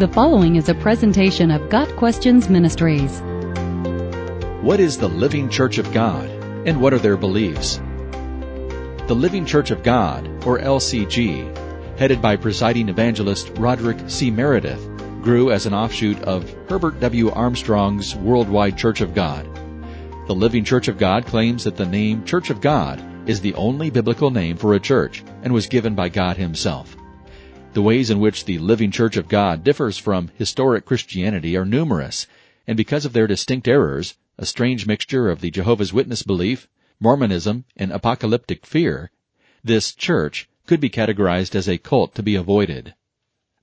The following is a presentation of Got Questions Ministries. What is the Living Church of God, and what are their beliefs? The Living Church of God, or LCG, headed by presiding evangelist Roderick C. Meredith, grew as an offshoot of Herbert W. Armstrong's Worldwide Church of God. The Living Church of God claims that the name Church of God is the only biblical name for a church and was given by God Himself. The ways in which the Living Church of God differs from historic Christianity are numerous, and because of their distinct errors, a strange mixture of the Jehovah's Witness belief, Mormonism, and apocalyptic fear, this church could be categorized as a cult to be avoided.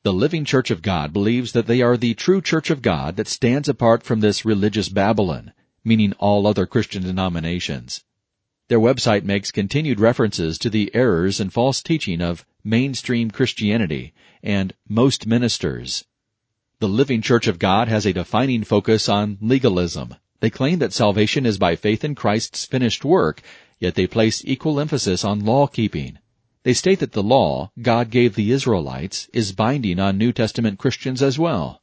The Living Church of God believes that they are the true Church of God that stands apart from this religious Babylon, meaning all other Christian denominations. Their website makes continued references to the errors and false teaching of mainstream Christianity and most ministers. The Living Church of God has a defining focus on legalism. They claim that salvation is by faith in Christ's finished work, yet they place equal emphasis on law keeping. They state that the law God gave the Israelites is binding on New Testament Christians as well.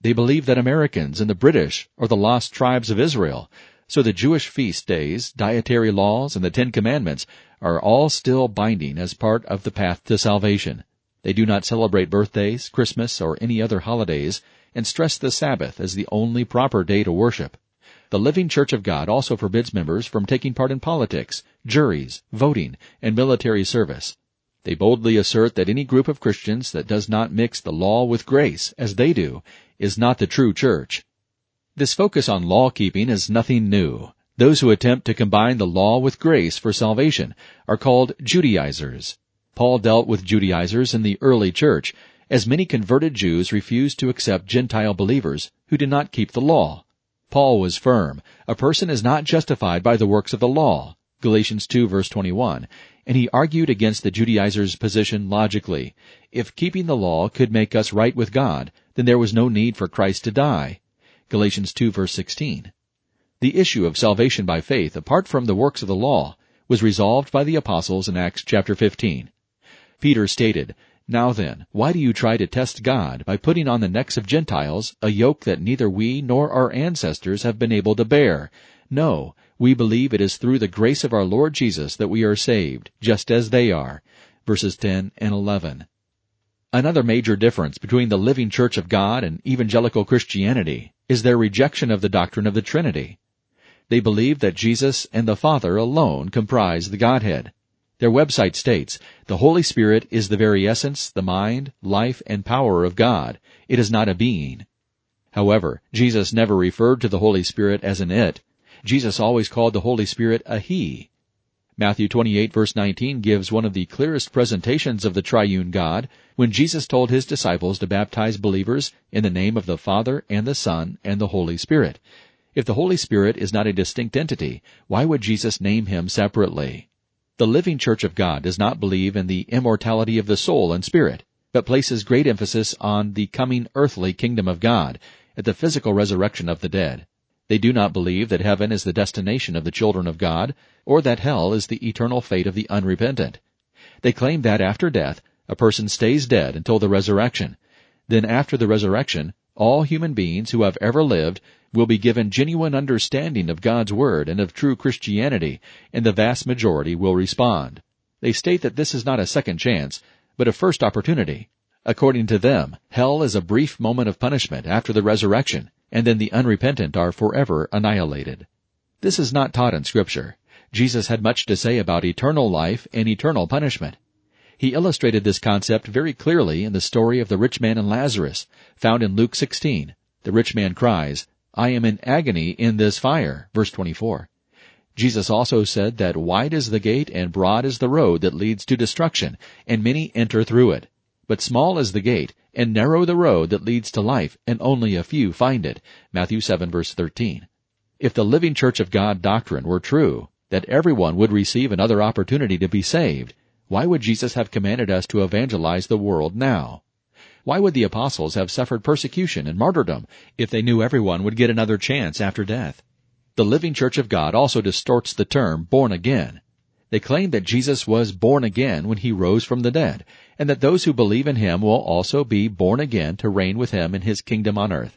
They believe that Americans and the British are the lost tribes of Israel, so the Jewish feast days, dietary laws, and the Ten Commandments are all still binding as part of the path to salvation. They do not celebrate birthdays, Christmas, or any other holidays, and stress the Sabbath as the only proper day to worship. The Living Church of God also forbids members from taking part in politics, juries, voting, and military service. They boldly assert that any group of Christians that does not mix the law with grace, as they do, is not the true church. This focus on law keeping is nothing new. Those who attempt to combine the law with grace for salvation are called Judaizers. Paul dealt with Judaizers in the early church, as many converted Jews refused to accept Gentile believers who did not keep the law. Paul was firm. A person is not justified by the works of the law. Galatians 2 verse 21. And he argued against the Judaizers' position logically. If keeping the law could make us right with God, then there was no need for Christ to die. Galatians 2 verse 16. The issue of salvation by faith apart from the works of the law was resolved by the apostles in Acts chapter 15. Peter stated, Now then, why do you try to test God by putting on the necks of Gentiles a yoke that neither we nor our ancestors have been able to bear? No, we believe it is through the grace of our Lord Jesus that we are saved, just as they are. Verses 10 and 11. Another major difference between the living Church of God and evangelical Christianity is their rejection of the doctrine of the Trinity. They believe that Jesus and the Father alone comprise the Godhead. Their website states, the Holy Spirit is the very essence, the mind, life, and power of God. It is not a being. However, Jesus never referred to the Holy Spirit as an it. Jesus always called the Holy Spirit a He. Matthew 28 verse 19 gives one of the clearest presentations of the triune God when Jesus told his disciples to baptize believers in the name of the Father and the Son and the Holy Spirit. If the Holy Spirit is not a distinct entity, why would Jesus name him separately? The living church of God does not believe in the immortality of the soul and spirit, but places great emphasis on the coming earthly kingdom of God at the physical resurrection of the dead. They do not believe that heaven is the destination of the children of God, or that hell is the eternal fate of the unrepentant. They claim that after death, a person stays dead until the resurrection. Then after the resurrection, all human beings who have ever lived will be given genuine understanding of God's Word and of true Christianity, and the vast majority will respond. They state that this is not a second chance, but a first opportunity. According to them, hell is a brief moment of punishment after the resurrection, and then the unrepentant are forever annihilated. This is not taught in Scripture. Jesus had much to say about eternal life and eternal punishment. He illustrated this concept very clearly in the story of the rich man and Lazarus, found in Luke 16. The rich man cries, I am in agony in this fire, verse 24. Jesus also said that wide is the gate and broad is the road that leads to destruction, and many enter through it. But small is the gate, and narrow the road that leads to life, and only a few find it. Matthew 7 verse 13. If the living church of God doctrine were true, that everyone would receive another opportunity to be saved, why would Jesus have commanded us to evangelize the world now? Why would the apostles have suffered persecution and martyrdom if they knew everyone would get another chance after death? The living church of God also distorts the term born again. They claim that Jesus was born again when he rose from the dead, and that those who believe in him will also be born again to reign with him in his kingdom on earth.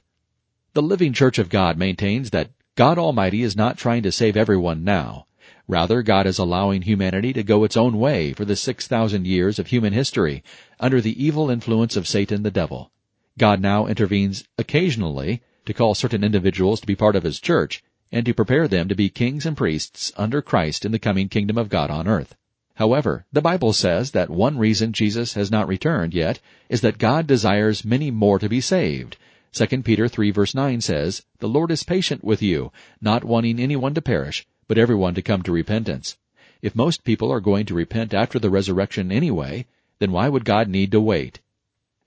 The Living Church of God maintains that God Almighty is not trying to save everyone now. Rather, God is allowing humanity to go its own way for the 6,000 years of human history under the evil influence of Satan the devil. God now intervenes occasionally to call certain individuals to be part of his church and to prepare them to be kings and priests under Christ in the coming kingdom of God on earth. However, the Bible says that one reason Jesus has not returned yet is that God desires many more to be saved. 2 Peter 3 verse 9 says, The Lord is patient with you, not wanting anyone to perish, but everyone to come to repentance. If most people are going to repent after the resurrection anyway, then why would God need to wait?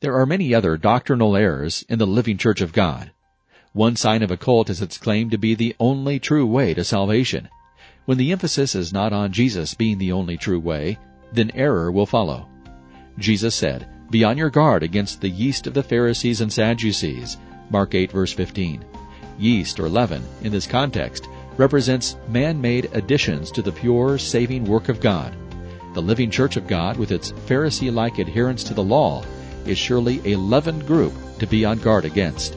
There are many other doctrinal errors in the living church of God. One sign of a cult is its claim to be the only true way to salvation. When the emphasis is not on Jesus being the only true way, then error will follow. Jesus said, Be on your guard against the yeast of the Pharisees and Sadducees. Mark 8 verse 15. Yeast or leaven, in this context, represents man-made additions to the pure, saving work of God. The living church of God, with its Pharisee-like adherence to the law, is surely a leavened group to be on guard against.